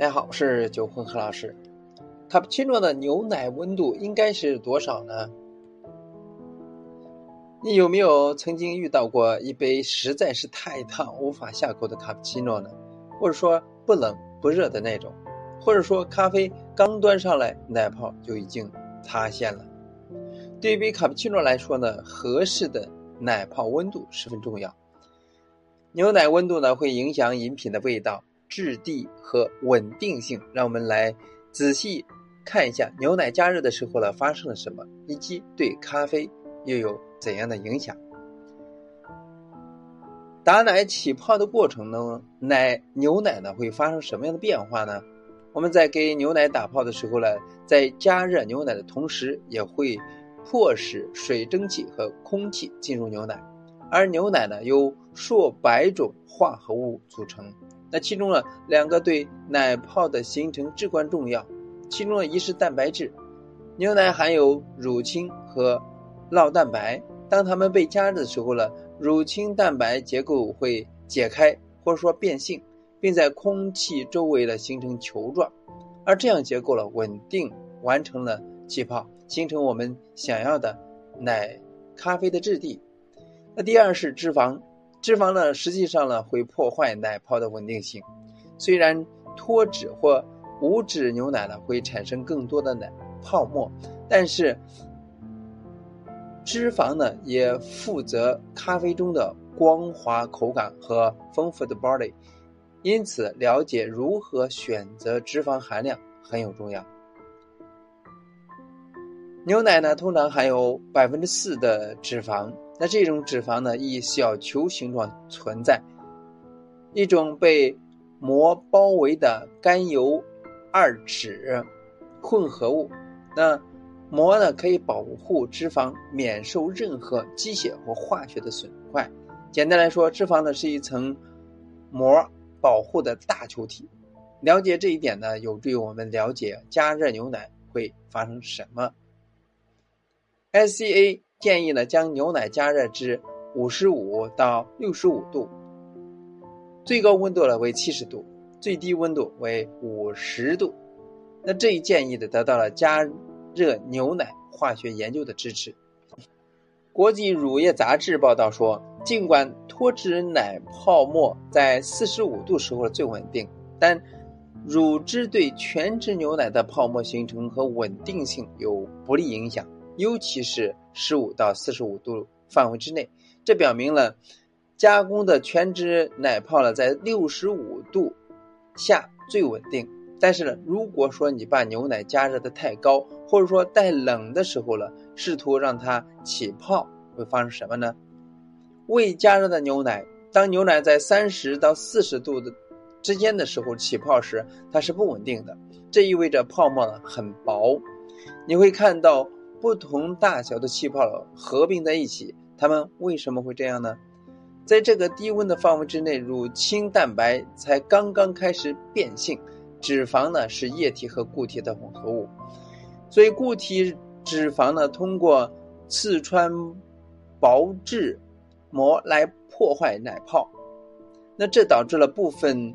大家好，我是九坤何老师。卡布奇诺的牛奶温度应该是多少呢？你有没有曾经遇到过一杯实在是太烫无法下口的卡布奇诺呢？或者说不冷不热的那种？或者说咖啡刚端上来，奶泡就已经塌陷了？对于卡布奇诺来说呢，合适的奶泡温度十分重要。牛奶温度呢，会影响饮品的味道。质地和稳定性，让我们来仔细看一下牛奶加热的时候呢发生了什么，以及对咖啡又有怎样的影响。打奶起泡的过程中，奶牛奶呢会发生什么样的变化呢？我们在给牛奶打泡的时候呢，在加热牛奶的同时，也会迫使水蒸气和空气进入牛奶，而牛奶呢由数百种化合物组成。那其中呢，两个对奶泡的形成至关重要。其中呢，一是蛋白质，牛奶含有乳清和酪蛋白。当它们被加热的时候呢，乳清蛋白结构会解开或者说变性，并在空气周围呢形成球状，而这样结构了稳定完成了气泡，形成我们想要的奶咖啡的质地。那第二是脂肪。脂肪呢，实际上呢会破坏奶泡的稳定性。虽然脱脂或无脂牛奶呢会产生更多的奶泡沫，但是脂肪呢也负责咖啡中的光滑口感和丰富的 body。因此，了解如何选择脂肪含量很有重要。牛奶呢通常含有百分之四的脂肪。那这种脂肪呢，以小球形状存在，一种被膜包围的甘油二酯混合物。那膜呢，可以保护脂肪免受任何机械或化学的损坏。简单来说，脂肪呢是一层膜保护的大球体。了解这一点呢，有助于我们了解加热牛奶会发生什么。SCA。建议呢，将牛奶加热至五十五到六十五度，最高温度呢为七十度，最低温度为五十度。那这一建议呢，得到了加热牛奶化学研究的支持。国际乳业杂志报道说，尽管脱脂奶泡沫在四十五度时候最稳定，但乳汁对全脂牛奶的泡沫形成和稳定性有不利影响。尤其是十五到四十五度范围之内，这表明了加工的全脂奶泡呢在六十五度下最稳定。但是呢，如果说你把牛奶加热的太高，或者说带冷的时候呢，试图让它起泡，会发生什么呢？未加热的牛奶，当牛奶在三十到四十度的之间的时候起泡时，它是不稳定的，这意味着泡沫呢很薄，你会看到。不同大小的气泡合并在一起，它们为什么会这样呢？在这个低温的范围之内，乳清蛋白才刚刚开始变性，脂肪呢是液体和固体的混合物，所以固体脂肪呢通过刺穿薄质膜来破坏奶泡，那这导致了部分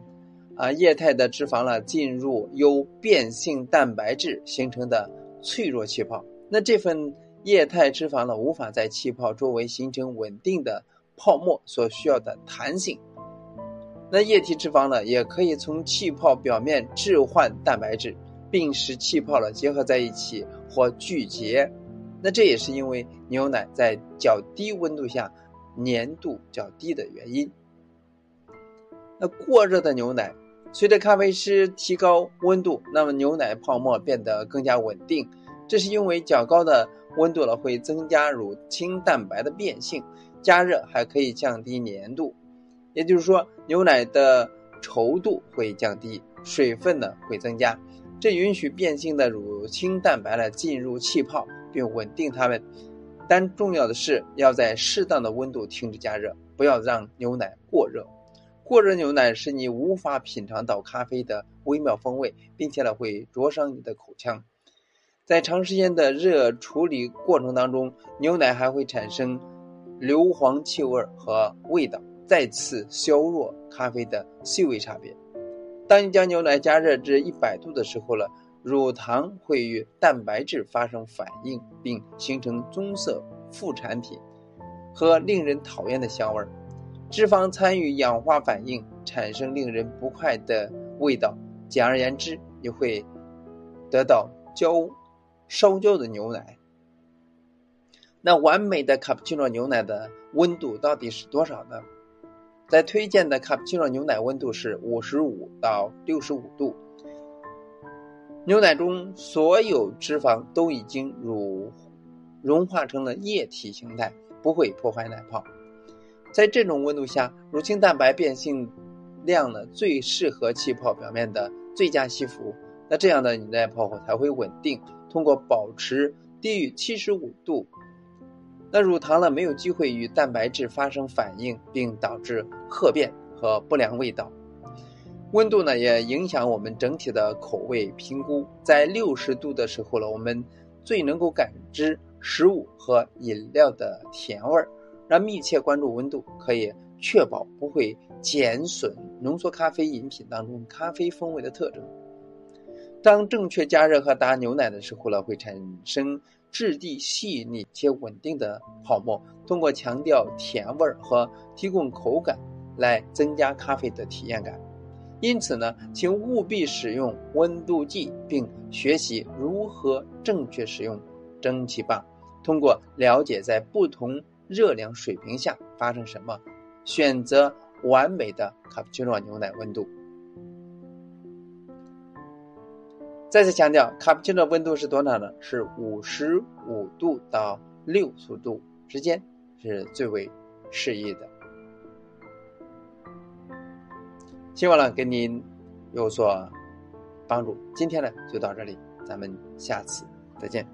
啊液态的脂肪呢进入由变性蛋白质形成的脆弱气泡。那这份液态脂肪呢，无法在气泡周围形成稳定的泡沫所需要的弹性。那液体脂肪呢，也可以从气泡表面置换蛋白质，并使气泡呢结合在一起或聚结。那这也是因为牛奶在较低温度下粘度较低的原因。那过热的牛奶，随着咖啡师提高温度，那么牛奶泡沫变得更加稳定。这是因为较高的温度呢，会增加乳清蛋白的变性，加热还可以降低粘度，也就是说，牛奶的稠度会降低，水分呢会增加，这允许变性的乳清蛋白呢进入气泡并稳定它们。但重要的是要在适当的温度停止加热，不要让牛奶过热。过热牛奶使你无法品尝到咖啡的微妙风味，并且呢会灼伤你的口腔。在长时间的热处理过程当中，牛奶还会产生硫磺气味和味道，再次削弱咖啡的细微差别。当你将牛奶加热至一百度的时候了，乳糖会与蛋白质发生反应，并形成棕色副产品和令人讨厌的香味儿。脂肪参与氧化反应，产生令人不快的味道。简而言之，你会得到焦烧焦的牛奶。那完美的卡布奇诺牛奶的温度到底是多少呢？在推荐的卡布奇诺牛奶温度是五十五到六十五度。牛奶中所有脂肪都已经乳融化成了液体形态，不会破坏奶泡。在这种温度下，乳清蛋白变性量呢最适合气泡表面的最佳吸附。那这样的奶泡才会稳定。通过保持低于七十五度。那乳糖呢，没有机会与蛋白质发生反应，并导致褐变和不良味道。温度呢，也影响我们整体的口味评估。在六十度的时候了，我们最能够感知食物和饮料的甜味儿。让密切关注温度，可以确保不会减损浓缩咖啡饮品当中咖啡风味的特征。当正确加热和打牛奶的时候呢，会产生。质地细腻且稳定的泡沫，通过强调甜味儿和提供口感来增加咖啡的体验感。因此呢，请务必使用温度计，并学习如何正确使用蒸汽棒。通过了解在不同热量水平下发生什么，选择完美的卡布奇诺牛奶温度。再次强调，卡布奇诺温度是多少呢？是五十五度到六十度之间是最为适宜的。希望呢给您有所帮助。今天呢就到这里，咱们下次再见。